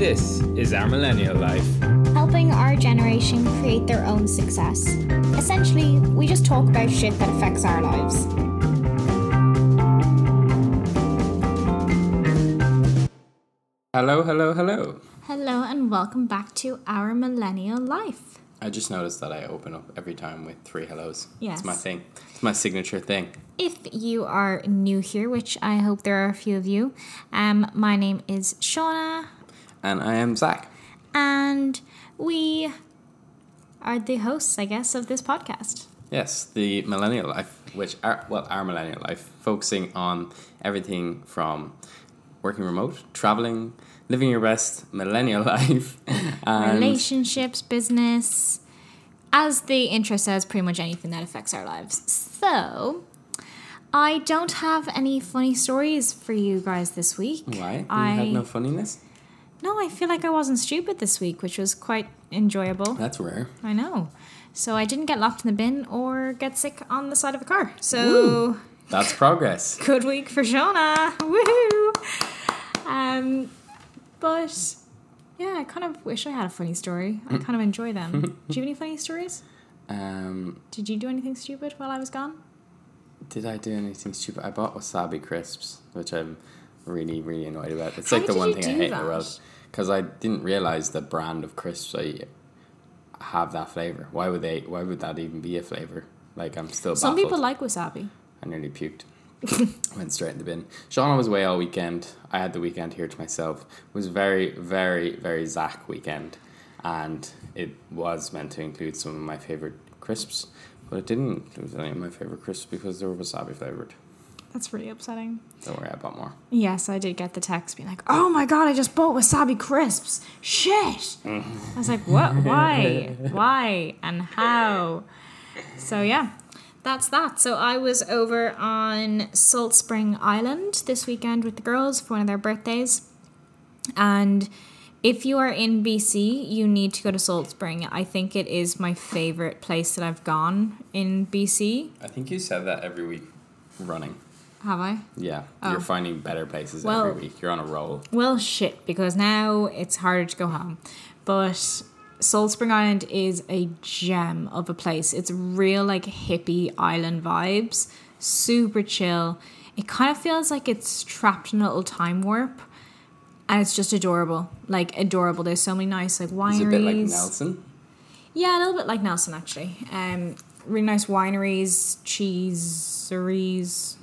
This is our millennial life. helping our generation create their own success. Essentially, we just talk about shit that affects our lives. Hello, hello, hello. Hello, and welcome back to our millennial life. I just noticed that I open up every time with three hellos. Yes. It's my thing. It's my signature thing. If you are new here, which I hope there are a few of you, um, my name is Shauna, And I am Zach. and we are the hosts, I guess, of this podcast. Yes, the millennial life, which are well, our millennial life, focusing on everything from working remote, traveling, living your best millennial life, and relationships, business, as the intro says, pretty much anything that affects our lives. So, I don't have any funny stories for you guys this week. why you I had no funniness. No, I feel like I wasn't stupid this week, which was quite enjoyable. That's rare. I know. So I didn't get locked in the bin or get sick on the side of a car. So Woo. That's progress. good week for Shauna. Woohoo! Um, but yeah, I kind of wish I had a funny story. I kind of enjoy them. do you have any funny stories? Um, Did you do anything stupid while I was gone? did I do anything stupid? I bought wasabi crisps, which I'm really, really annoyed about. It's How like the one thing I hate in that? the world because I didn't realize the brand of crisps I have that flavor. Why would they? Why would that even be a flavor? Like I'm still. Some baffled. people like wasabi. I nearly puked. Went straight in the bin. Shauna was away all weekend. I had the weekend here to myself. It was very, very, very Zach weekend, and it was meant to include some of my favorite crisps, but it didn't. It was only my favorite crisps because they were wasabi flavored. That's really upsetting. Don't worry, I bought more. Yes, I did get the text being like, "Oh my god, I just bought wasabi crisps." Shit. I was like, "What? Why? Why? And how?" So yeah, that's that. So I was over on Salt Spring Island this weekend with the girls for one of their birthdays, and if you are in BC, you need to go to Salt Spring. I think it is my favorite place that I've gone in BC. I think you said that every week running. Have I? Yeah, Oh. you're finding better places Well- every week. You're on a roll. Well, shit, because now it's harder to go home. But Salt Spring Island is a gem of a place. It's real, like, hippie island vibes. Super chill. It kind of feels like it's trapped in a little time warp. And it's just adorable. Like, adorable. There's so many nice, like, wineries. It's a bit like Nelson. Yeah, a little bit like Nelson, actually. Um, really nice wineries, cheeseries.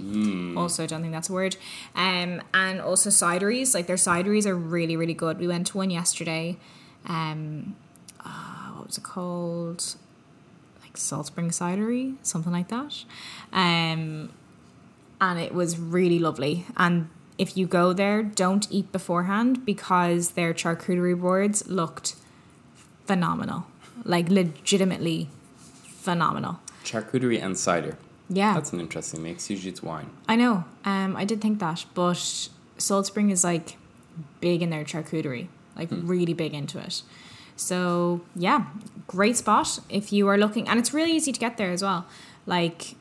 Also, I don't think that's a word. Um, and also cideries. Like their cideries are really, really good. We went to one yesterday. Um, uh, what was it called? Like Salt Spring Cidery, something like that. Um, and it was really lovely. And if you go there, don't eat beforehand because their charcuterie boards looked phenomenal. Like legitimately phenomenal. Charcuterie and cider. Yeah. That's an interesting mix. Usually it's wine. I know. Um, I did think that, but Salt Spring is like big in their charcuterie, like really big into it. So yeah, great spot if you are looking, and it's really easy to get there as well. Like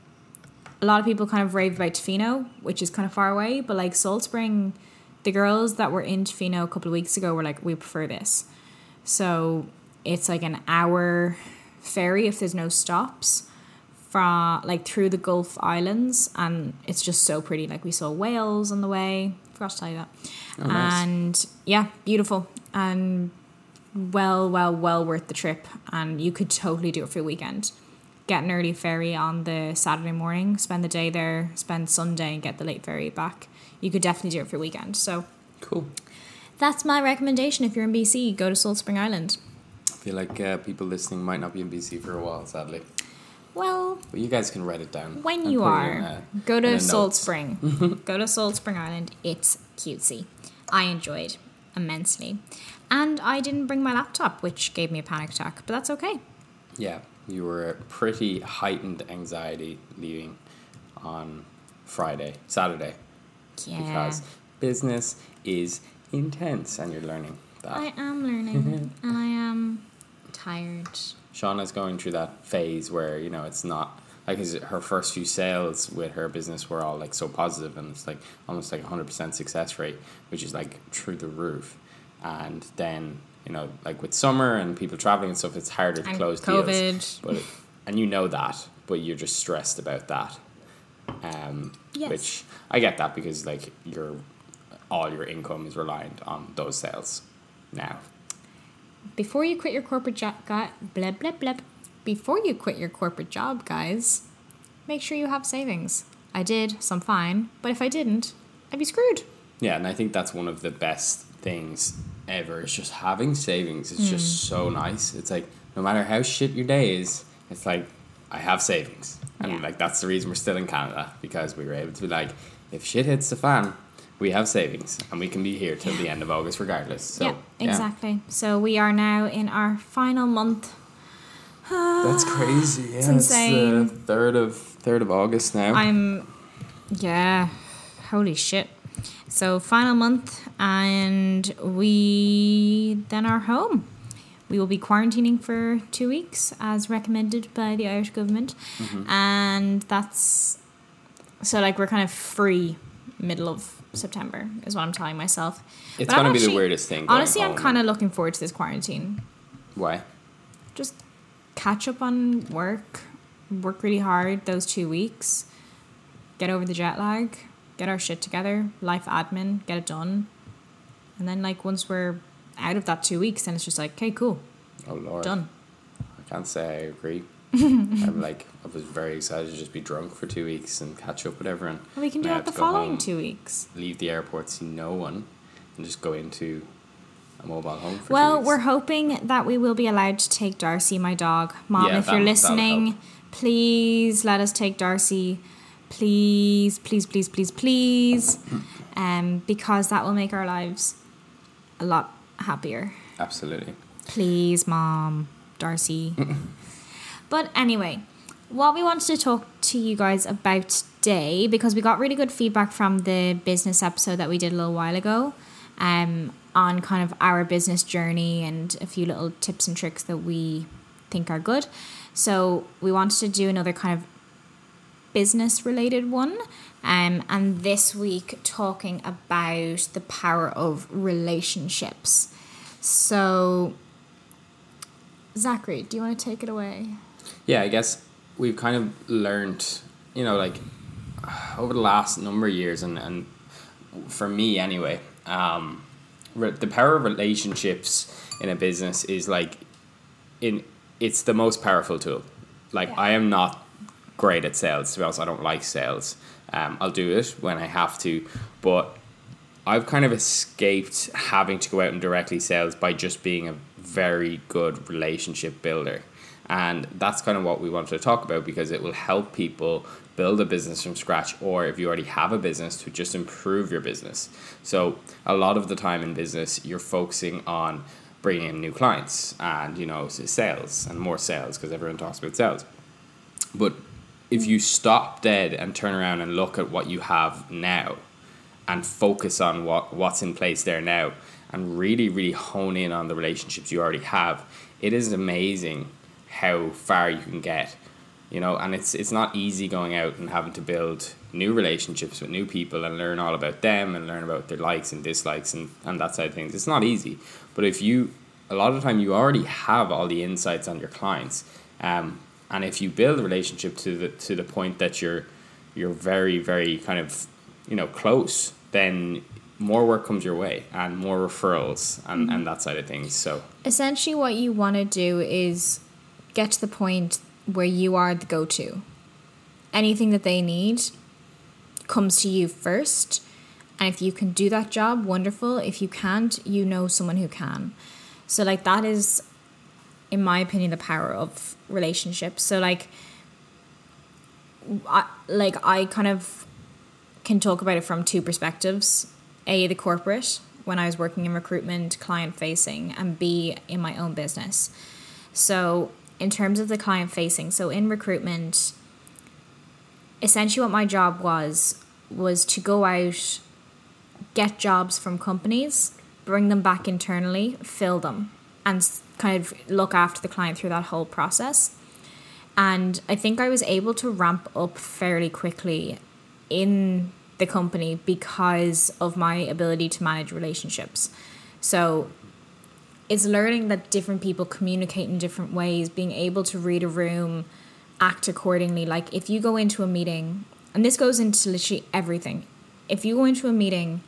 a lot of people kind of rave about Tofino, which is kind of far away, but like Salt Spring, the girls that were in Tofino a couple of weeks ago were like, we prefer this. So it's like an hour ferry if there's no stops from like through the Gulf Islands, and it's just so pretty. Like we saw whales on the way. Forgot to tell you that. Oh, nice. And yeah, beautiful and well, well, well worth the trip. And you could totally do it for a weekend. Get an early ferry on the Saturday morning, spend the day there, spend Sunday, and get the late ferry back. You could definitely do it for a weekend. So Cool. that's my recommendation. If you're in BC, go to Salt Spring Island. Feel like uh, people listening might not be in BC for a while, sadly. Well, But you guys can write it down. when you are, go to Salt. Spring. go to Salt Spring Island. It's cutesy. I enjoyed immensely. And I didn't bring my laptop, which gave me a panic attack, but that's okay. Yeah, you were pretty heightened anxiety leaving on Friday, Saturday, Yeah. because business is intense and you're learning that. I am learning and I am tired. Shauna's going through that phase where you know it's not like her first few sales with her business were all like so positive and it's like almost like a hundred percent success rate, which is like through the roof. and then you know like with summer and people traveling and stuff, it's harder to And close COVID. deals. But it, and you know that, but you're just stressed about that. Um, Yes. Which I get that because like your all your income is reliant on those sales now. Before you quit your corporate job, got blah blah blah. Before you quit your corporate job, guys, make sure you have savings. I did, so I'm fine. But if I didn't, I'd be screwed. Yeah, and I think that's one of the best things ever. It's just having savings. It's just mm. so nice. It's like no matter how shit your day is, it's like I have savings, and Yeah. like that's the reason we're still in Canada because we were able to be like, if shit hits the fan, we have savings, and we can be here till the end of August regardless. So yeah, exactly. So we are now in our final month. That's crazy. Yeah, It's insane. the third of third of August now. I'm, yeah, holy shit. So final month, and we then are home. We will be quarantining for two weeks, as recommended by the Irish government, Mm-hmm. and that's so like we're kind of free middle of September is what I'm telling myself. it's gonna be the weirdest thing. going Honestly, I'm kind of looking forward to this quarantine. why. Just catch up on work, work really hard those two weeks, get over the jet lag, get our shit together, life admin, get it done. And then, like, once we're out of that two weeks, then it's just like, okay, cool, Oh lord. done. I can't say I agree. I'm like I was very excited to just be drunk for two weeks and catch up with everyone. We can do Now I that have the following home, two weeks. Leave the airport, see no one, and just go into a mobile home for two Well, we're hoping that we will be allowed to take Darcy, my dog. Mom, Yeah, if that- you're listening, please let us take Darcy. Please, please, please, please, please. Um, because that will make our lives a lot happier. absolutely. Please, Mom, Darcy. but anyway, what we wanted to talk to you guys about today, because we got really good feedback from the business episode that we did a little while ago, um, on kind of our business journey and a few little tips and tricks that we think are good. So we wanted to do another kind of business related one. Um, and this week talking about the power of relationships. So, Zachary, do you want to take it away? Yeah, I guess we've kind of learned, you know, like over the last number of years, and, and for me anyway, um, re- the power of relationships in a business is like, in it's the most powerful tool. Like Yeah. I am not great at sales. To be honest, I don't like sales. Um, I'll do it when I have to, but I've kind of escaped having to go out and directly sales by just being a very good relationship builder. And that's kind of what we wanted to talk about because it will help people build a business from scratch or if you already have a business to just improve your business. So a lot of the time in business you're focusing on bringing in new clients and you know sales and more sales because everyone talks about sales. But if you stop dead and turn around and look at what you have now and focus on what, what's in place there now and really, really hone in on the relationships you already have, it is amazing how far you can get. You know, and it's it's not easy going out and having to build new relationships with new people and learn all about them and learn about their likes and dislikes and, and that side of things. It's not easy. But if you a lot of the time you already have all the insights on your clients. Um, and if you build a relationship to the to the point that you're you're very, very kind of, you know, close, then more work comes your way and more referrals and, and that side of things. So Essentially, what you want to do is get to the point where you are the go to. Anything that they need comes to you first. And if you can do that job, wonderful. If you can't, you know someone who can. So, like, that is, in my opinion, the power of relationships. So, like, I, like I kind of can talk about it from two perspectives. A, the corporate, when I was working in recruitment, client facing, and B, in my own business. So, in terms of the client facing, so in recruitment, essentially what my job was was to go out, get jobs from companies, bring them back internally, fill them, and kind of look after the client through that whole process. And I think I was able to ramp up fairly quickly in the company because of my ability to manage relationships. So it's learning that different people communicate in different ways, being able to read a room, act accordingly. Like if you go into a meeting, and this goes into literally everything. If you go into a meeting,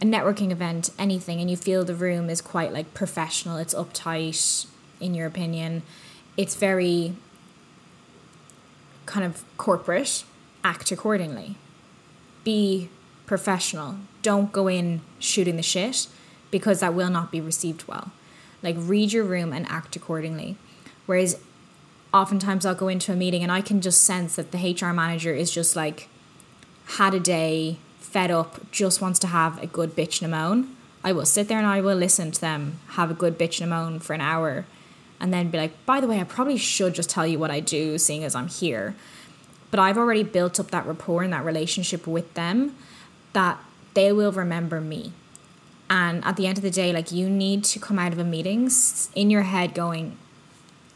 a networking event, anything, and you feel the room is quite like professional, it's uptight, in your opinion, it's very kind of corporate, act accordingly. Be professional. Don't go in shooting the shit because that will not be received well. Like, read your room and act accordingly. Whereas, oftentimes I'll go into a meeting and I can just sense that the HR manager is just like, had a day, fed up, just wants to have a good bitch and a moan. I will sit there and I will listen to them have a good bitch and a moan for an hour and then be like, by the way, I probably should just tell you what I do, seeing as I'm here. But I've already built up that rapport and that relationship with them that they will remember me. And at the end of the day, like you need to come out of a meeting in your head going,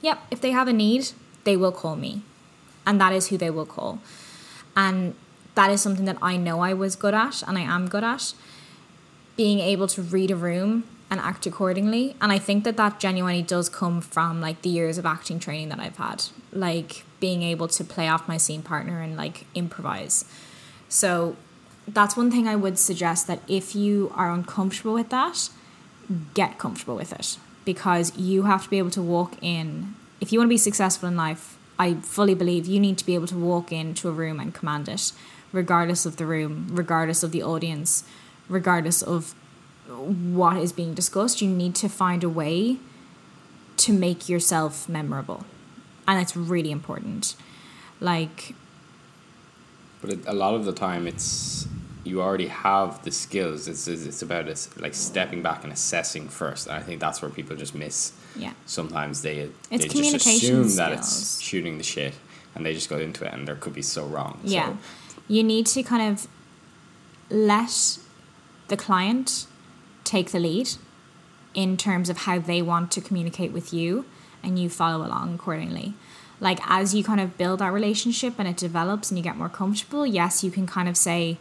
yep, if they have a need, they will call me. And that is who they will call. And that is something that I know I was good at and I am good at. Being able to read a room and act accordingly. And I think that that genuinely does come from like the years of acting training that I've had, like being able to play off my scene partner and like improvise. So that's one thing I would suggest that if you are uncomfortable with that, get comfortable with it because you have to be able to walk in. If you want to be successful in life, I fully believe you need to be able to walk into a room and command it, regardless of the room, regardless of the audience, regardless of what is being discussed. You need to find a way to make yourself memorable. And it's really important. Like, but a lot of the time, it's you already have the skills. It's it's about like stepping back and assessing first. And I think that's where people just miss. Yeah. Sometimes they it's they just assume that it's shooting the shit, and they just go into it, and there could be so wrong. Yeah. So. You need to kind of let the client take the lead in terms of how they want to communicate with you, and you follow along accordingly like as you kind of build that relationship and it develops and you get more comfortable yes you can kind of say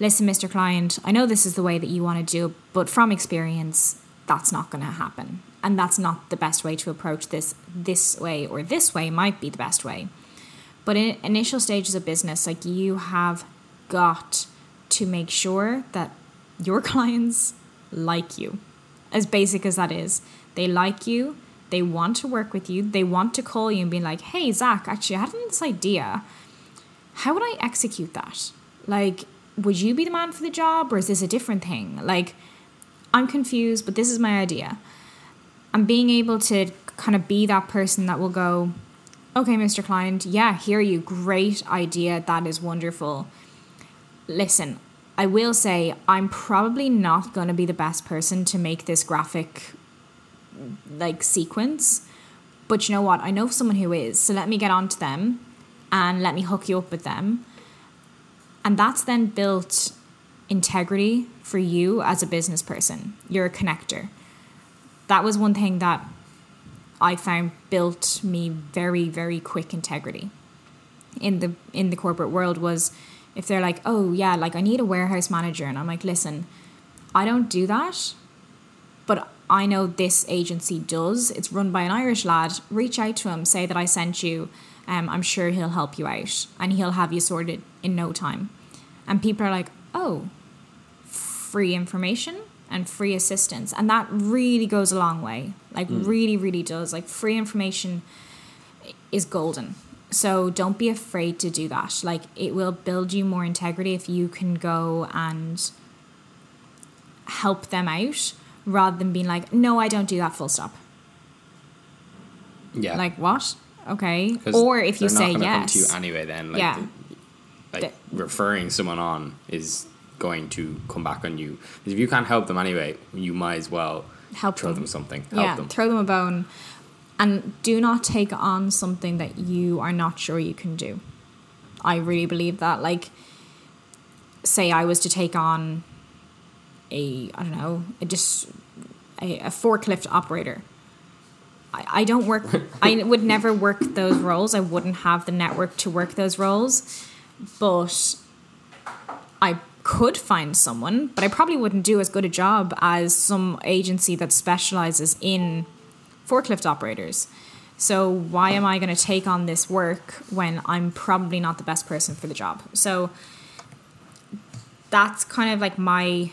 listen, Mr. Client, I know this is the way that you want to do it, but from experience, that's not going to happen. And that's not the best way to approach this. This way or this way might be the best way. But in initial stages of business, like you have got to make sure that your clients like you. As basic as that is, they like you, they want to work with you, they want to call you and be like, hey, Zach, actually, I had this idea. How would I execute that? Like, would you be the man for the job or is this a different thing? Like, I'm confused, but this is my idea. And being able to kind of be that person that will go, okay, Mr. Client, yeah, hear you. Great idea. That is wonderful. Listen, I will say I'm probably not going to be the best person to make this graphic like sequence. But you know what? I know someone who is. So let me get on to them and let me hook you up with them and that's then built integrity for you as a business person. You're a connector. That was one thing that I found built me very, very quick integrity in the in the corporate world was if they're like, oh yeah, like I need a warehouse manager, and I'm like, listen, I don't do that, but I know this agency does. It's run by an Irish lad. Reach out to him, say that I sent you. Um, I'm sure he'll help you out, and he'll have you sorted in no time and people are like, oh, free information and free assistance. And that really goes a long way. Like, mm. really, really does. Like, free information is golden. So don't be afraid to do that. Like, it will build you more integrity if you can go and help them out rather than being like, no, I don't do that, full stop. Yeah. Like, what? Okay. Or if you say yes. to you anyway, then. Like, yeah like referring someone on is going to come back on you. Because if you can't help them anyway, you might as well help throw them, them something. Help yeah, them. throw them a bone, and do not take on something that you are not sure you can do. I really believe that. Like, say I was to take on a I don't know, a just a, a forklift operator. I, I don't work. I would never work those roles. I wouldn't have the network to work those roles but I could find someone, but I probably wouldn't do as good a job as some agency that specializes in forklift operators. So why am I going to take on this work when I'm probably not the best person for the job? So that's kind of like my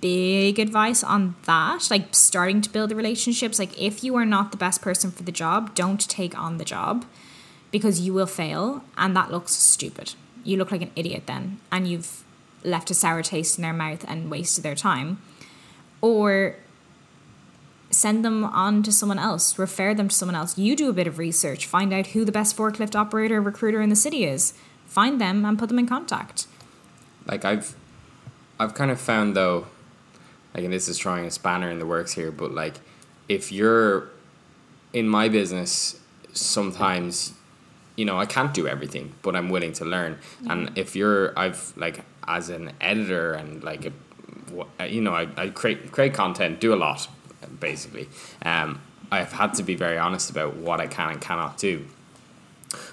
big advice on that like starting to build the relationships. Like if you are not the best person for the job don't take on the job because you will fail and that looks stupid. You look like an idiot then and you've left a sour taste in their mouth and wasted their time. Or send them on to someone else refer them to someone else. You do a bit of research find out who the best forklift operator recruiter in the city is. Find them and put them in contact. Like I've I've kind of found though like and this is trying a spanner in the works here but like if you're in my business sometimes you know I can't do everything but I'm willing to learn. And if you're I've like as an editor and like a, you know I, I create create content do a lot basically um, I've had to be very honest about what I can and cannot do.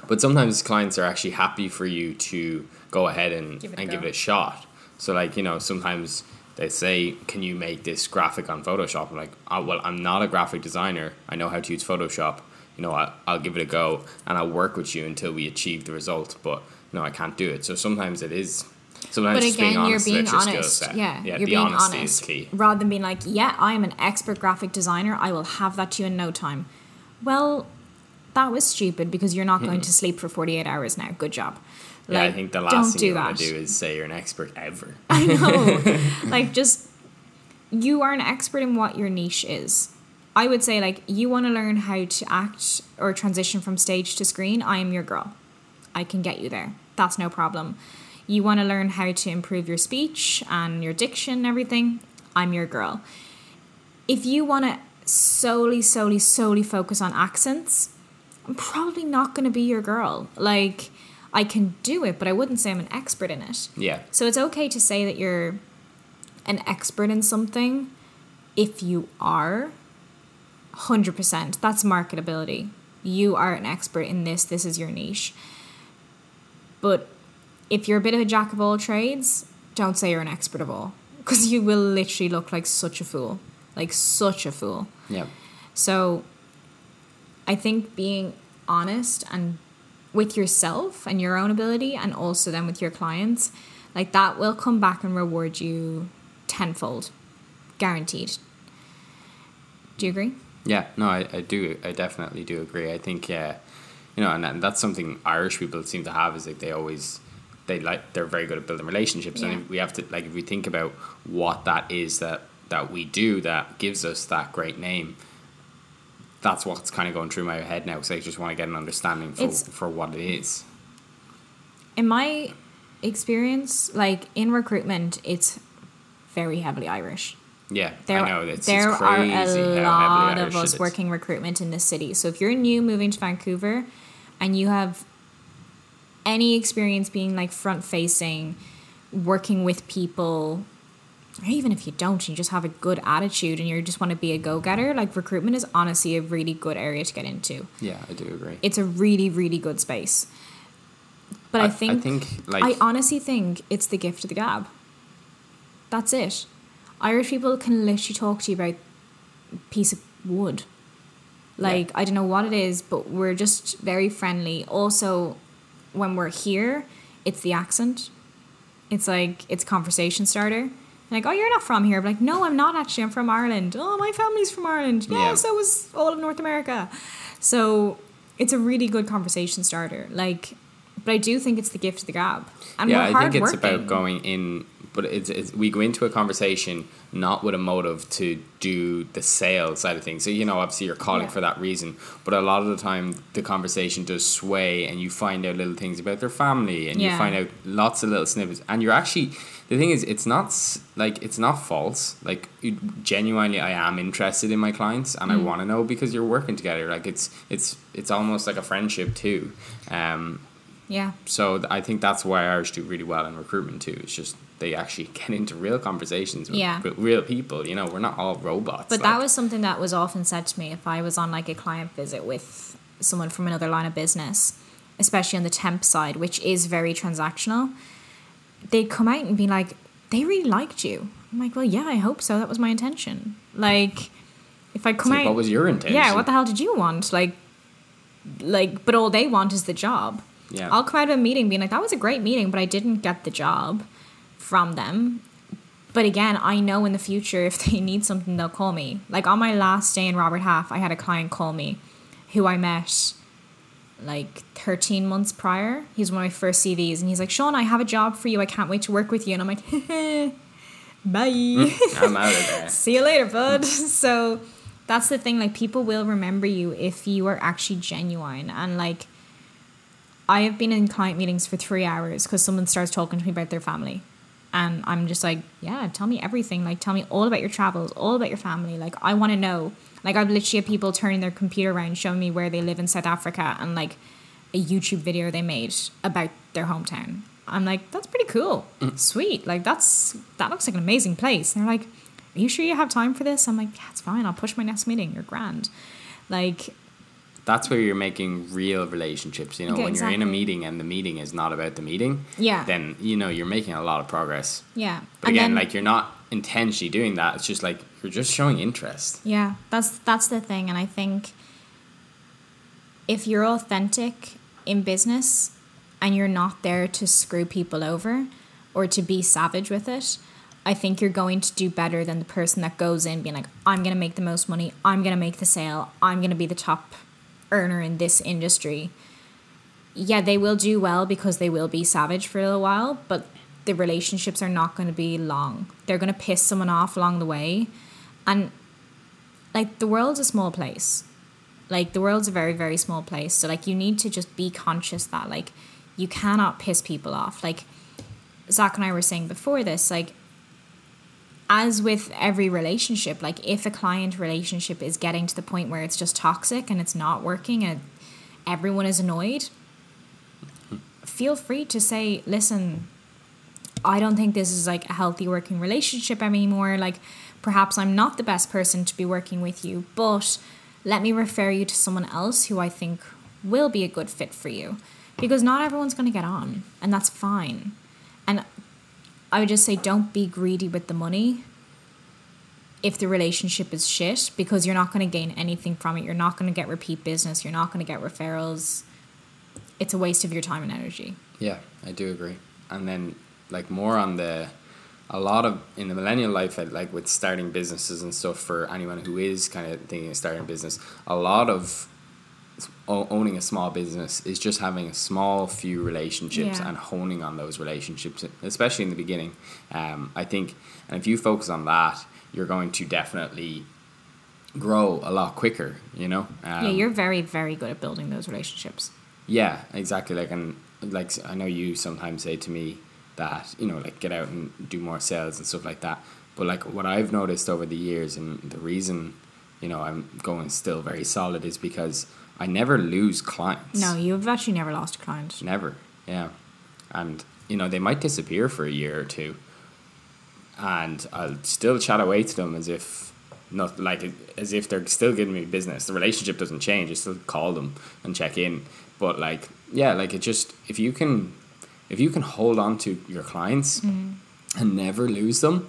But sometimes clients are actually happy for you to go ahead and, Give it and give it a shot. So like, you know, sometimes they say, Can you make this graphic on Photoshop? I'm like, oh, well, I'm not a graphic designer. I know how to use Photoshop. You know, I, I'll give it a go and I'll work with you until we achieve the result. But no, I can't do it. So sometimes it is. Sometimes but again, being you're being honest. Yeah, yeah you're the being honesty honest. is key. Rather than being like, yeah, I am an expert graphic designer. I will have that to you in no time. Well, that was stupid because you're not going to sleep for 48 hours now. Good job. Yeah, I think the last thing you want to do is say you're an expert ever. I know. like, just you are an expert in what your niche is. I would say, like, you want to learn how to act or transition from stage to screen. I am your girl. I can get you there. That's no problem. You want to learn how to improve your speech and your diction and everything. I'm your girl. If you want to solely, solely, solely focus on accents, I'm probably not going to be your girl. Like, I can do it, but I wouldn't say I'm an expert in it. Yeah. So it's okay to say that you're an expert in something if you are 100%. That's marketability. You are an expert in this, this is your niche. But if you're a bit of a jack of all trades, don't say you're an expert of all because you will literally look like such a fool. Like such a fool. Yeah. So I think being honest and with yourself and your own ability and also then with your clients, like that will come back and reward you tenfold. Guaranteed. Do you agree? Yeah, no, I, I do. I definitely do agree. I think, yeah, you know, and, and that's something Irish people seem to have is like they always, they like, they're very good at building relationships. Yeah. And we have to, like, if we think about what that is that, that we do that gives us that great name, that's what's kind of going through my head now because I just want to get an understanding for, It's- for what it is. In my experience, like in recruitment, it's very heavily Irish. Yeah, There, I know. It's, there it's are a lot of us working recruitment in this city. So if you're new moving to Vancouver and you have any experience being like front facing, working with people, or even if you don't, you just have a good attitude and you just want to be a go getter, like recruitment is honestly a really good area to get into. Yeah, I do agree. It's a really, really good space. But I, I- I think, think, like- I honestly think it's the gift of the gab. That's it. Irish people can literally talk to you about a piece of wood. Like I don't know what it is, but we're just very friendly. Also, when we're here, it's the accent. It's like it's conversation starter. Like, oh, you're not from here. I'm like, no, I'm not actually. I'm from Ireland. Oh, my family's from Ireland. Yeah, Yeah. so was all of North America. So it's a really good conversation starter. Like, but I do think it's the gift of the gab. And yeah, I think it's hardworking. about going in, but it's, it's we go into a conversation not with a motive to do the sales side of things. So you know, obviously you're calling Yeah. for that reason, but a lot of the time the conversation does sway, and you find out little things about their family, and you find out lots of little snippets, and you're actually. The thing is, it's not like it's not false. Like you, genuinely, I am interested in my clients, and I Mm. want to know because you're working together. Like it's it's it's almost like a friendship too. Um, Yeah. so th- I think that's why Irish do really well in recruitment too. It's just they actually get into real conversations with, Yeah. with real people. You know, we're not all robots. But like- that was something that was often said to me if I was on like a client visit with someone from another line of business, especially on the temp side, which is very transactional. They'd come out and be like, they really liked you. I'm like, well, yeah, I hope so. That was my intention. Like, if I come So out, what was your intention? yeah, what the hell did you want? Like, like, but all they want is the job. Yeah. I'll come out of a meeting being like, that was a great meeting, but I didn't get the job from them. But again, I know in the future if they need something, they'll call me. Like on my last day in Robert Half, I had a client call me who I met like 13 months prior. He's one of my first CVs, and he's like, Sean, I have a job for you. I can't wait to work with you. And I'm like, bye. Mm, I'm out of there. See you later, bud. so that's the thing. Like, people will remember you if you are actually genuine. And, like, I have been in client meetings for three hours because someone starts talking to me about their family. And I'm just like, yeah, tell me everything. Like, tell me all about your travels, all about your family. Like, I want to know. Like, I've literally had people turning their computer around, showing me where they live in South Africa and, like, a YouTube video they made about their hometown. I'm like, that's pretty cool. Mm. Sweet. Like, that's, that looks like an amazing place. And they're like, are you sure you have time for this? I'm like, yeah, it's fine. I'll push my next meeting. You're grand. Like, That's where you're making real relationships. You know, Yeah, when you're in a meeting and the meeting is not about the meeting, Yeah. then you know you're making a lot of progress. yeah. But And again, then- like you're not intentionally doing that. It's just like you're just showing interest. Yeah, that's that's the thing, and I think if you're authentic in business and you're not there to screw people over or to be savage with it, I think you're going to do better than the person that goes in being like, I'm gonna make the most money, I'm gonna make the sale, I'm gonna be the top earner in this industry. Yeah, they will do well because they will be savage for a little while, but the relationships are not going to be long. They're going to piss someone off along the way. And like the world's a small place. Like the world's a very, very small place. So like you need to just be conscious that like you cannot piss people off. Like Zach and I were saying before this, like as with every relationship, like if a client relationship is getting to the point where it's just toxic and it's not working and everyone is annoyed, feel free to say, listen, I don't think this is like a healthy working relationship anymore. Like, perhaps I'm not the best person to be working with you, but let me refer you to someone else who I think will be a good fit for you. Because not everyone's going to get on, and that's fine. I would just say, don't be greedy with the money if the relationship is shit, because you're not going to gain anything from it. You're not going to get repeat business, you're not going to get referrals. It's a waste of your time and energy. Yeah, I do agree. And then like more on the a lot of in the millennial life like with starting businesses and stuff for anyone who is kind of thinking of starting a business a lot of owning a small business is just having a small few relationships Yeah. and honing on those relationships especially in the beginning um, i think and if you focus on that you're going to definitely grow a lot quicker you know um, yeah, you're very, very good at building those relationships. yeah, exactly. Like, and like I know you sometimes say to me that you know, like get out and do more sales and stuff like that. But like what I've noticed over the years, and the reason you know I'm going still very solid is because I never lose clients. No, you've actually never lost a client. never. Yeah, and you know they might disappear for a year or two, and I'll still chat away to them as if not like as if they're still giving me business. The relationship doesn't change. I still call them and check in. But like yeah, like it just if you can if you can hold on to your clients Mm-hmm. and never lose them,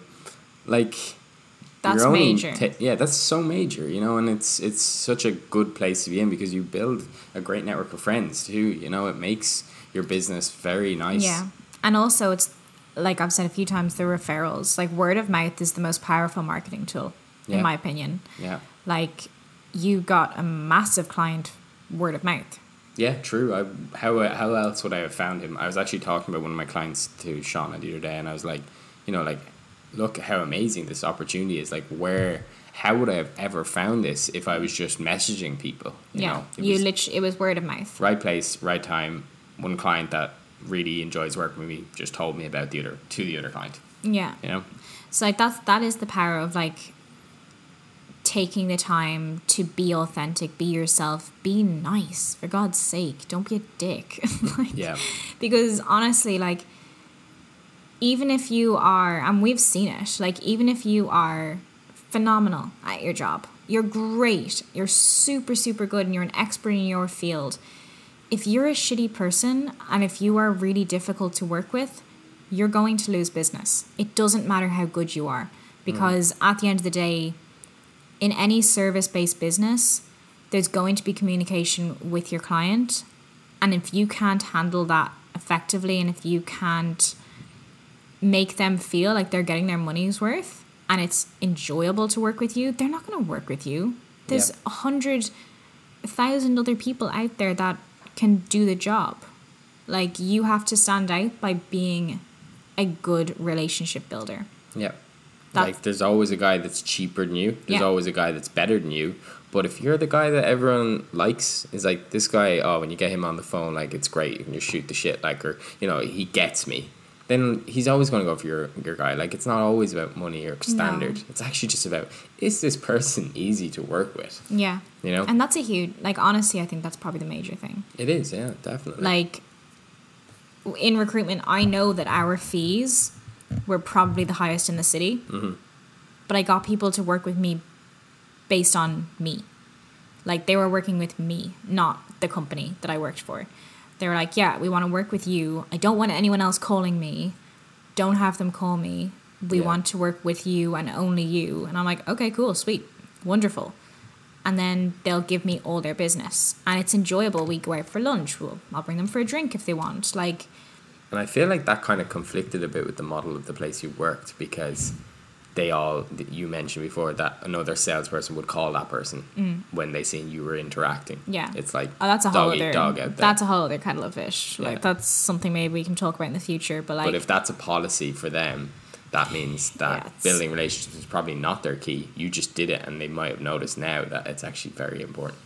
like That's you're major. yeah, that's so major, you know, and it's it's such a good place to be in because you build a great network of friends too. You know, it makes your business very nice. Yeah. And also, it's like I've said a few times the referrals. Like, word of mouth is the most powerful marketing tool, Yeah. in my opinion. Yeah. Like, you got a massive client word of mouth. Yeah, true. I, how how else would I have found him? I was actually talking about one of my clients to Shauna the other day, and I was like, you know, like, look how amazing this opportunity is. Like, where, how would I have ever found this if I was just messaging people? You yeah. know, it you was literally, it was word of mouth. right place, right time. One client that really enjoys working with me just told me about the other to the other client. Yeah. You know, So like that's that is the power of like taking the time to be authentic, be yourself, be nice for God's sake. Don't be a dick. like, yeah, Because honestly, like even if you are and we've seen it, like even if you are phenomenal at your job, you're great, you're super, super good and you're an expert in your field. If you're a shitty person and if you are really difficult to work with, you're going to lose business. It doesn't matter how good you are because mm. at the end of the day, in any service based business, there's going to be communication with your client. And if you can't handle that effectively and if you can't make them feel like they're getting their money's worth and it's enjoyable to work with you, they're not going to work with you. There's Yep. a hundred thousand other people out there that can do the job. Like you have to stand out by being a good relationship builder. Yeah. That- like there's always a guy that's cheaper than you. There's Yeah. always a guy that's better than you. But if you're the guy that everyone likes, is like this guy. Oh, when you get him on the phone, like it's great. You can just shoot the shit, like or you know he gets me. Then he's always going to go for your your guy. Like it's not always about money or standard. It's actually just about is this person easy to work with? Yeah. You know, And that's a huge like honestly I think that's probably the major thing. it is. Yeah, definitely. Like in recruitment I know that our fees were probably the highest in the city. Mm-hmm. But I got people to work with me based on me. Like they were working with me, not the company that I worked for. They were like, "Yeah, we want to work with you. I don't want anyone else calling me. Don't have them call me. We Yeah. want to work with you and only you." And I'm like, "Okay, cool, sweet, wonderful." And then they'll give me all their business, and it's enjoyable. We go out for lunch. We'll, I'll bring them for a drink if they want. Like, And I feel like that kind of conflicted a bit with the model of the place you worked because they all, you mentioned before that another salesperson would call that person when they seen you were interacting. Mm. Yeah. It's like oh, that's a whole dog other dog out there. that's a whole other kettle of fish. Yeah. Like, that's something maybe we can talk about in the future. But like, but if that's a policy for them, that means that Yeah, building relationships is probably not their key. You just did it and they might have noticed now that it's actually very important.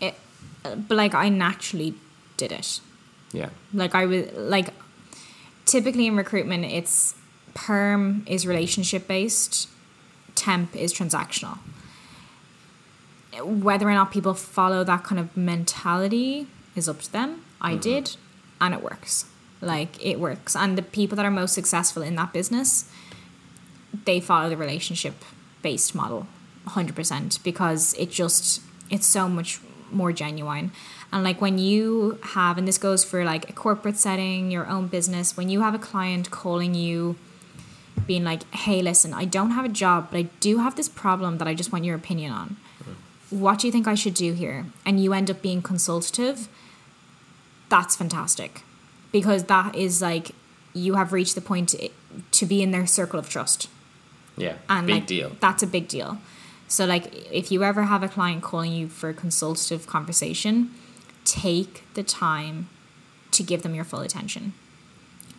it, but like I naturally did it. Yeah. Like I was like typically in recruitment it's perm is relationship based, temp is transactional. Whether or not people follow that kind of mentality is up to them. I mm-hmm. did and it works. Like it works. And the people that are most successful in that business, they follow the relationship based model 100% because it just it's so much more genuine and like when you have and this goes for like a corporate setting your own business when you have a client calling you being like hey listen i don't have a job but i do have this problem that i just want your opinion on. What do you think i should do here? And you end up being consultative. That's fantastic. Because that is like you have reached the point to, to be in their circle of trust. Yeah. and Big like deal. that's a big deal. So like if you ever have a client calling you for a consultative conversation take the time to give them your full attention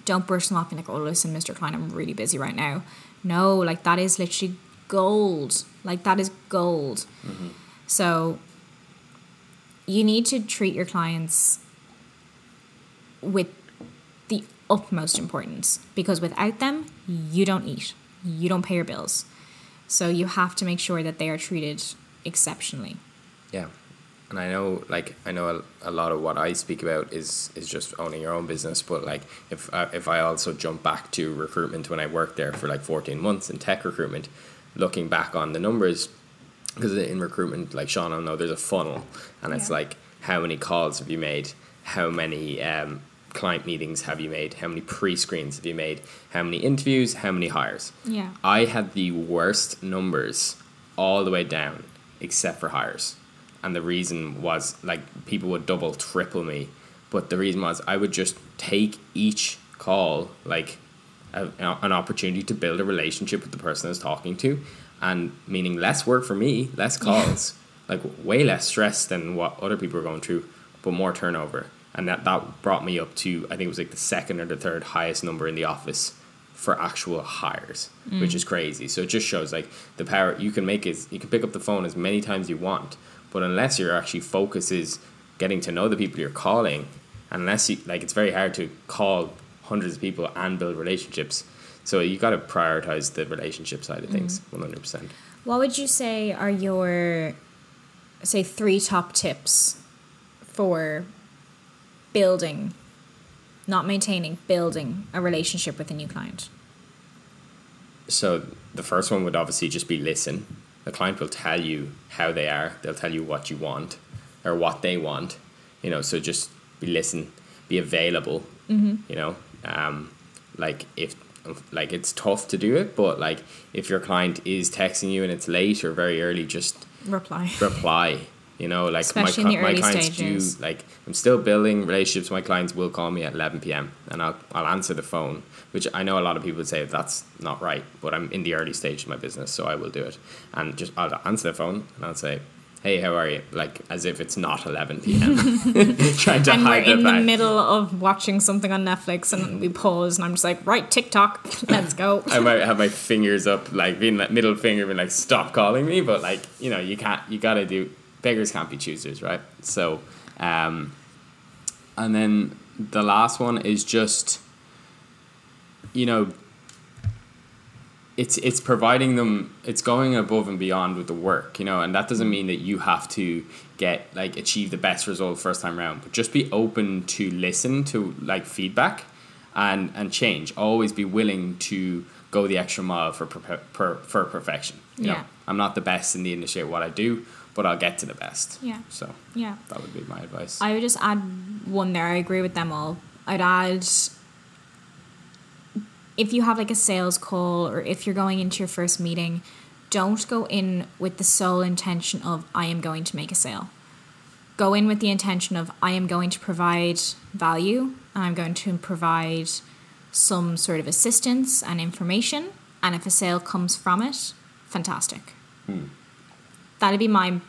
don't burst them off and like oh listen mr klein i'm really busy right now. No like that is literally gold. Like that is gold. Mm-hmm. So you need to treat your clients with the utmost importance because without them, you don't eat, you don't pay your bills. So you have to make sure that they are treated exceptionally. Yeah, and I know, like, I know a, a lot of what I speak about is is just owning your own business. But like, if I, if I also jump back to recruitment when I worked there for like fourteen months in tech recruitment, looking back on the numbers, because in recruitment, like Sean, I know there's a funnel, and it's like how many calls have you made, how many um, client meetings have you made, how many pre-screens have you made, how many interviews, how many hires. Yeah. I had the worst numbers all the way down, except for hires. And the reason was like people would double, triple me. But the reason was I would just take each call like a, an opportunity to build a relationship with the person I was talking to, and meaning less work for me, less calls, like way less stress than what other people were going through, but more turnover. And that, that brought me up to I think it was like the second or the third highest number in the office for actual hires, which mm. is crazy. So it just shows like the power you can make is you can pick up the phone as many times you want, but unless your actually focus is getting to know the people you're calling, unless you like it's very hard to call hundreds of people and build relationships. So you got to prioritize the relationship side of things, mm-hmm. one hundred percent. What would you say are your, say, three top tips for building, not maintaining, building a relationship with a new client? So the first one would obviously just be listen. The client will tell you how they are. They'll tell you what you want or what they want. You know, so just be listen, be available. Mm-hmm. You know, um, like if like it's tough to do it, but like if your client is texting you and it's late or very early, just Reply. reply. You know, like Especially my, my clients stages. do like I'm still building relationships. My clients will call me at eleven PM and I'll I'll answer the phone, which I know a lot of people say that's not right, but I'm in the early stage of my business, so I will do it. And just I'll answer the phone and I'll say, Hey, how are you? Like as if it's not eleven PM. Trying to and we're hide the in the middle of watching something on Netflix and we pause and I'm just like, right, TikTok, let's go. I might have my fingers up, like being like middle finger, being like, "Stop calling me!" But like, you know, you can't. You gotta do. Beggars can't be choosers, right? So, um, and then the last one is just, you know, it's it's providing them. It's going above and beyond with the work, you know, and that doesn't mean that you have to get like achieve the best result first time round, but just be open to listen to like feedback and and change. Always be willing to go the extra mile for per, per, for perfection. You know, Yeah. I'm not the best in the industry at what I do, but I'll get to the best. Yeah. So Yeah. that would be my advice. I would just add one there. I agree with them all. I'd add if you have like a sales call or if you're going into your first meeting, don't go in with the sole intention of I am going to make a sale. Go in with the intention of I am going to provide value and I'm going to provide some sort of assistance and information. And if a sale comes from it, fantastic. Hmm. That'd be my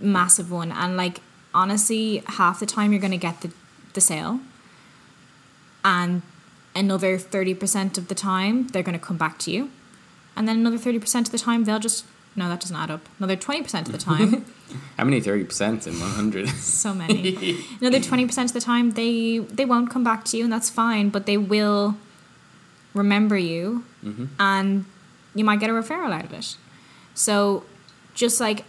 massive one. And like honestly, half the time you're gonna get the, the sale. And another thirty percent of the time they're gonna come back to you. And then another thirty percent of the time they'll just no, that doesn't add up. Another twenty percent of the time. How many thirty percent in one hundred? so many. Another twenty percent of the time they they won't come back to you and that's fine, but they will remember you mm-hmm. and you might get a referral out of it. So just like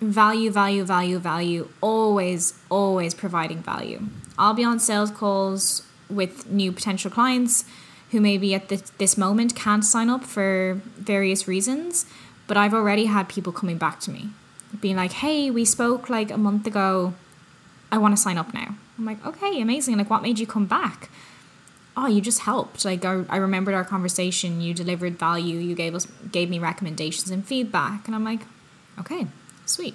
value, value, value, value, always, always providing value. I'll be on sales calls with new potential clients who maybe at this, this moment can't sign up for various reasons, but I've already had people coming back to me being like, hey, we spoke like a month ago. I want to sign up now. I'm like, okay, amazing. Like, what made you come back? Oh, you just helped. Like, I, I remembered our conversation. You delivered value. You gave us gave me recommendations and feedback, and I'm like, okay, sweet.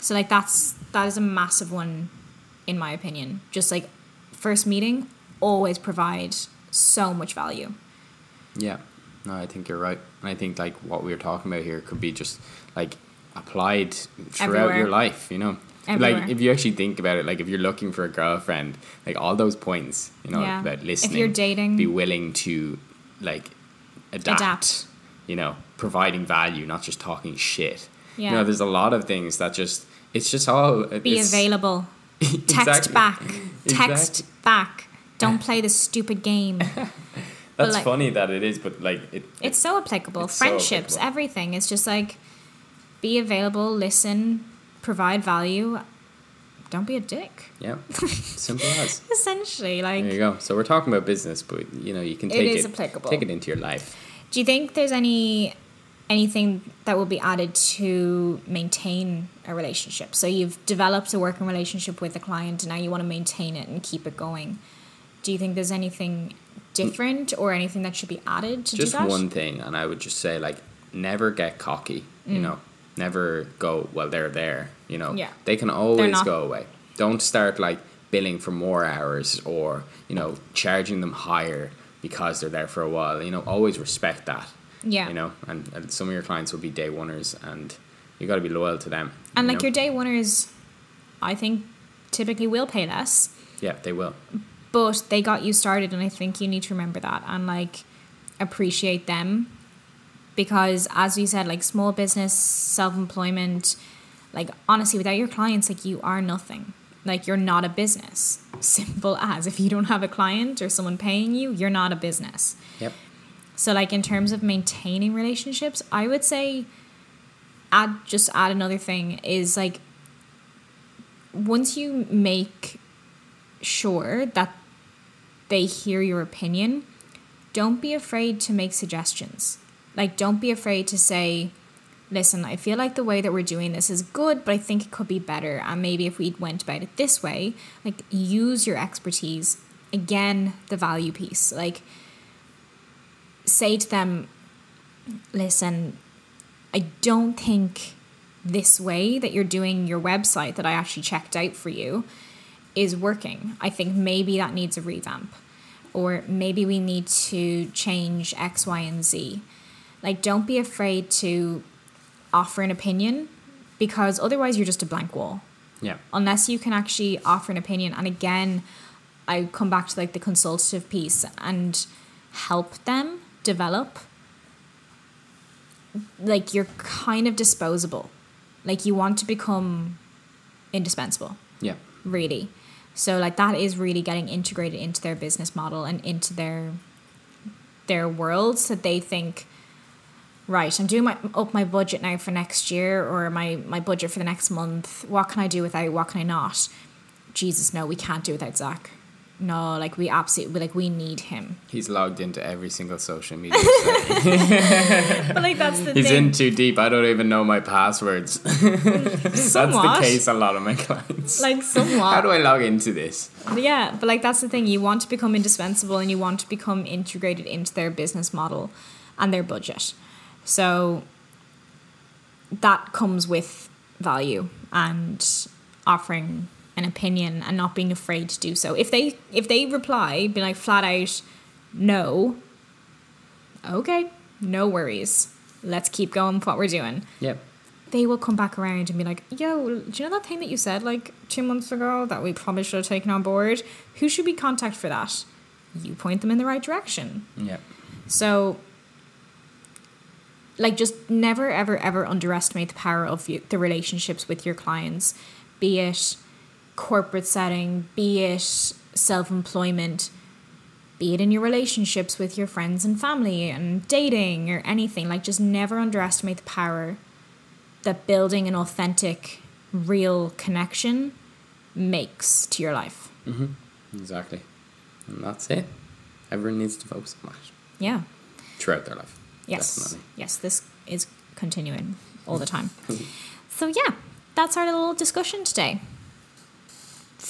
So like that's that is a massive one, in my opinion. Just like first meeting, always provide so much value. Yeah, no, I think you're right. And I think like what we were talking about here could be just like applied throughout Everywhere. your life. You know, Everywhere. like if you actually think about it, like if you're looking for a girlfriend, like all those points, you know, Yeah. about If listening, you're dating- be willing to like adapt. Adapt. You know, providing value, not just talking shit. You Yeah. know, there's a lot of things that just it's just all Be available. Text Exactly. back. Text Exactly. back. Don't play this stupid game. That's like- funny that it is, but like it, It's so applicable. It's so Friendships, applicable. everything. It's just like be available, listen, provide value. Don't be a dick. yeah, simple as. Essentially, like There you go. So we're talking about business, but you know you can take is it, applicable. take it into your life. Do you think there's any anything that will be added to maintain a relationship? So you've developed a working relationship with a client, and now you want to maintain it and keep it going. Do you think there's anything different or anything that should be added to Just one thing, and I would just say like never get cocky. You Mm. know, never go well. They're there. You know, Yeah. they can always not. go away. Don't start like billing for more hours or you know charging them higher because they're there for a while. You know, always respect that. Yeah. You know, and, and some of your clients will be day oneers, and you got to be loyal to them. And you like know? your day oneers, I think typically will pay less, yeah, they will. but they got you started, and I think you need to remember that and like appreciate them because, as you said, like small business, self employment, like honestly, without your clients, like you are nothing. Like you're not a business. Simple as if you don't have a client or someone paying you, you're not a business. Yep. So like in terms of maintaining relationships, I would say add just add another thing is like once you make sure that they hear your opinion, don't be afraid to make suggestions. Like don't be afraid to say, listen, I feel like the way that we're doing this is good, but I think it could be better. And maybe if we went about it this way, like use your expertise. Again, the value piece. Like say to them, listen, I don't think this way that you're doing your website that I actually checked out for you is working. I think maybe that needs a revamp. Or maybe we need to change X, Y, and Z. Like, don't be afraid to offer an opinion because otherwise you're just a blank wall. Yeah. Unless you can actually offer an opinion. And again, I come back to like the consultative piece and help them develop. Like, you're kind of disposable. Like, you want to become indispensable Yeah. really. So like that is really getting integrated into their business model and into their their world so that they think right, I'm doing my up my budget now for next year or my my budget for the next month. What can I do without? What can I not? Jesus, no, we can't do without Zach. No, like we absolutely like we need him. He's logged into every single social media. But like that's the He's thing. in too deep. I don't even know my passwords. That's the case a lot of my clients. like somewhat. How do I log into this? Yeah, but like that's the thing. You want to become indispensable and you want to become integrated into their business model and their budget. So that comes with value and offering an opinion and not being afraid to do so. If they if they reply, be like flat out no, okay, no worries. Let's keep going with what we're doing Yep. they will come back around and be like, yo, do you know that thing that you said like two months ago that we probably should have taken on board? Who should we contact for that? You point them in the right direction. Yep. So, like, just never, ever, ever underestimate the power of you, the relationships with your clients, be it corporate setting, be it self employment, be it in your relationships with your friends and family and dating or anything. Like, just never underestimate the power that building an authentic, real connection makes to your life. Mm-hmm. Exactly. And that's it. Everyone needs to focus on that Yeah. throughout their life. Yes. Definitely. Yes, this is continuing all the time. so yeah, that's our little discussion today.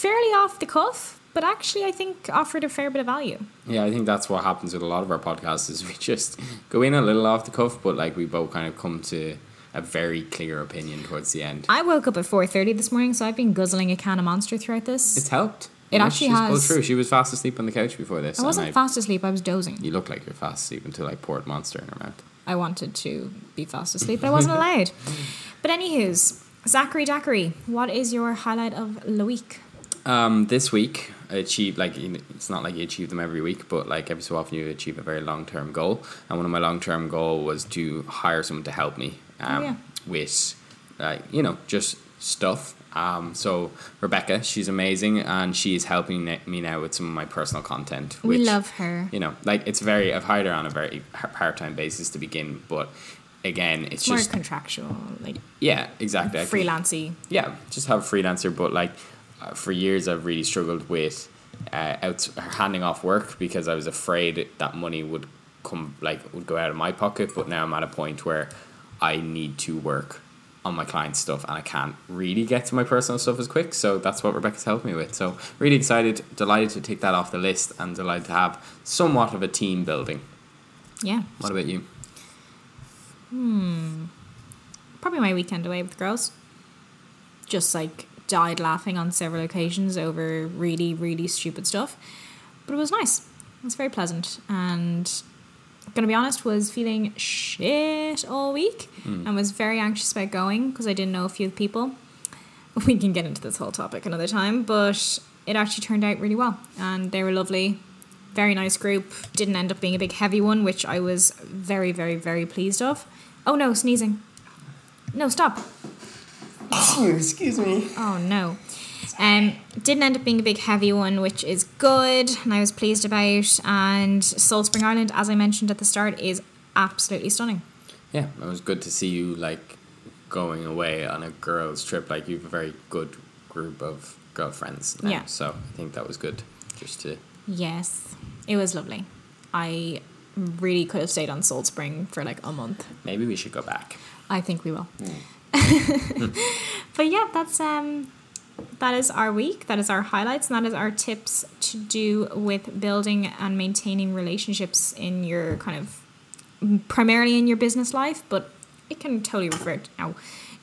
Fairly off the cuff, but actually I think offered a fair bit of value. Yeah, I think that's what happens with a lot of our podcasts is we just go in a little off the cuff, but like we both kind of come to a very clear opinion towards the end. I woke up at 4:30 this morning, so I've been guzzling a can of Monster throughout this. It's helped. It know, actually she's oh, has. through. She was fast asleep on the couch before this. I wasn't fast asleep, I was dozing. You look like you're fast asleep until I poured monster in her mouth. I wanted to be fast asleep, but I wasn't allowed. But anywho's, Zachary Dackery, what is your highlight of the week? Um, this week, I achieved like it's not like you achieve them every week, but like every so often you achieve a very long term goal. And one of my long term goal was to hire someone to help me um, yeah. with, uh, you know, just stuff. Um, so Rebecca, she's amazing, and she's helping me now with some of my personal content. we which, love her. You know, like it's very. I've hired her on a very part time basis to begin, but again, it's It's more just contractual, like yeah, exactly. Freelancy. yeah, just have a freelancer. But like uh, for years, I've really struggled with uh, out handing off work because I was afraid that money would come like would go out of my pocket. But now I'm at a point where I need to work on my client stuff and I can't really get to my personal stuff as quick. So that's what Rebecca's helped me with. So really excited, delighted to take that off the list, and delighted to have somewhat of a team building. Yeah, What about you? Hmm. Probably my weekend away with girls. Just like died laughing on several occasions over really, really stupid stuff. But it was nice. It was very pleasant. And gonna be honest, was feeling shit all week hmm. and was very anxious about going because I didn't know a few people. We can get into this whole topic another time, but it actually turned out really well. And they were lovely. Very nice group. Didn't end up being a big heavy one, which I was very, very, very pleased of. Oh no, sneezing. No, stop. excuse me. Oh no. Um, didn't end up being a big heavy one, which is good, and I was pleased about. And Salt Spring Island, as I mentioned at the start, is absolutely stunning. Yeah, it was good to see you like going away on a girls' trip. Like you've a very good group of girlfriends. Now, Yeah. So I think that was good. Just to Yes, it was lovely. I really could have stayed on Salt Spring for like a month. maybe we should go back. I think we will. but yeah, that's um that is our week. That is our highlights, and that is our tips to do with building and maintaining relationships in your kind of primarily in your business life, but it can totally refer to, you know,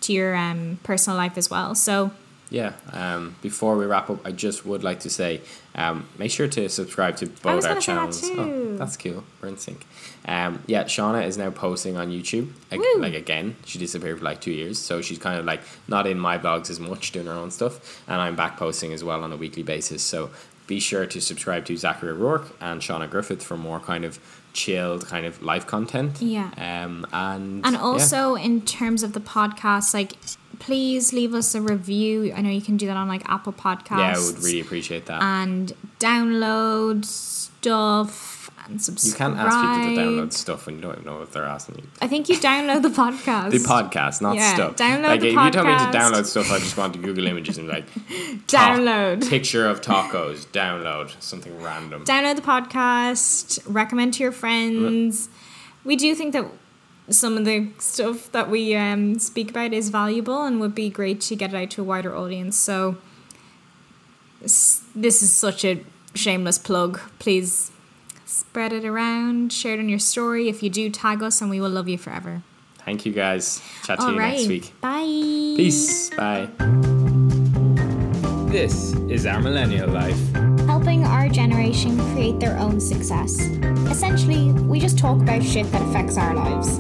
to your um, personal life as well. So Yeah. Um, before we wrap up, I just would like to say, um, make sure to subscribe to both our say that channels. Oh, that's cool. We're in sync. Um, yeah, Shauna is now posting on YouTube. Like, like again, she disappeared for like two years, so she's kind of like not in my blogs as much, doing her own stuff, and I'm back posting as well on a weekly basis. So be sure to subscribe to Zachary Rourke and Shauna Griffith for more kind of chilled kind of life content. Yeah. Um, and And yeah. also in terms of the podcast, like please leave us a review. I know you can do that on like Apple Podcasts. yeah, I would really appreciate that. and download stuff and subscribe. you can't ask people to download stuff when you don't even know what they're asking you. I think you download the podcast. The podcast, not Yeah, stuff. download like the if you tell me to download stuff, I just want to Google images and like Download. picture of tacos. Download something random. download the podcast, recommend to your friends. We do think that some of the stuff that we um, speak about is valuable and would be great to get it out to a wider audience. So, s- this is such a shameless plug. Please spread it around, share it on your story. If you do, tag us, and we will love you forever. Thank you guys. Chat to All you right. next week. Bye. Peace. Bye. This is our millennial life. Helping our generation create their own success. Essentially, we just talk about shit that affects our lives.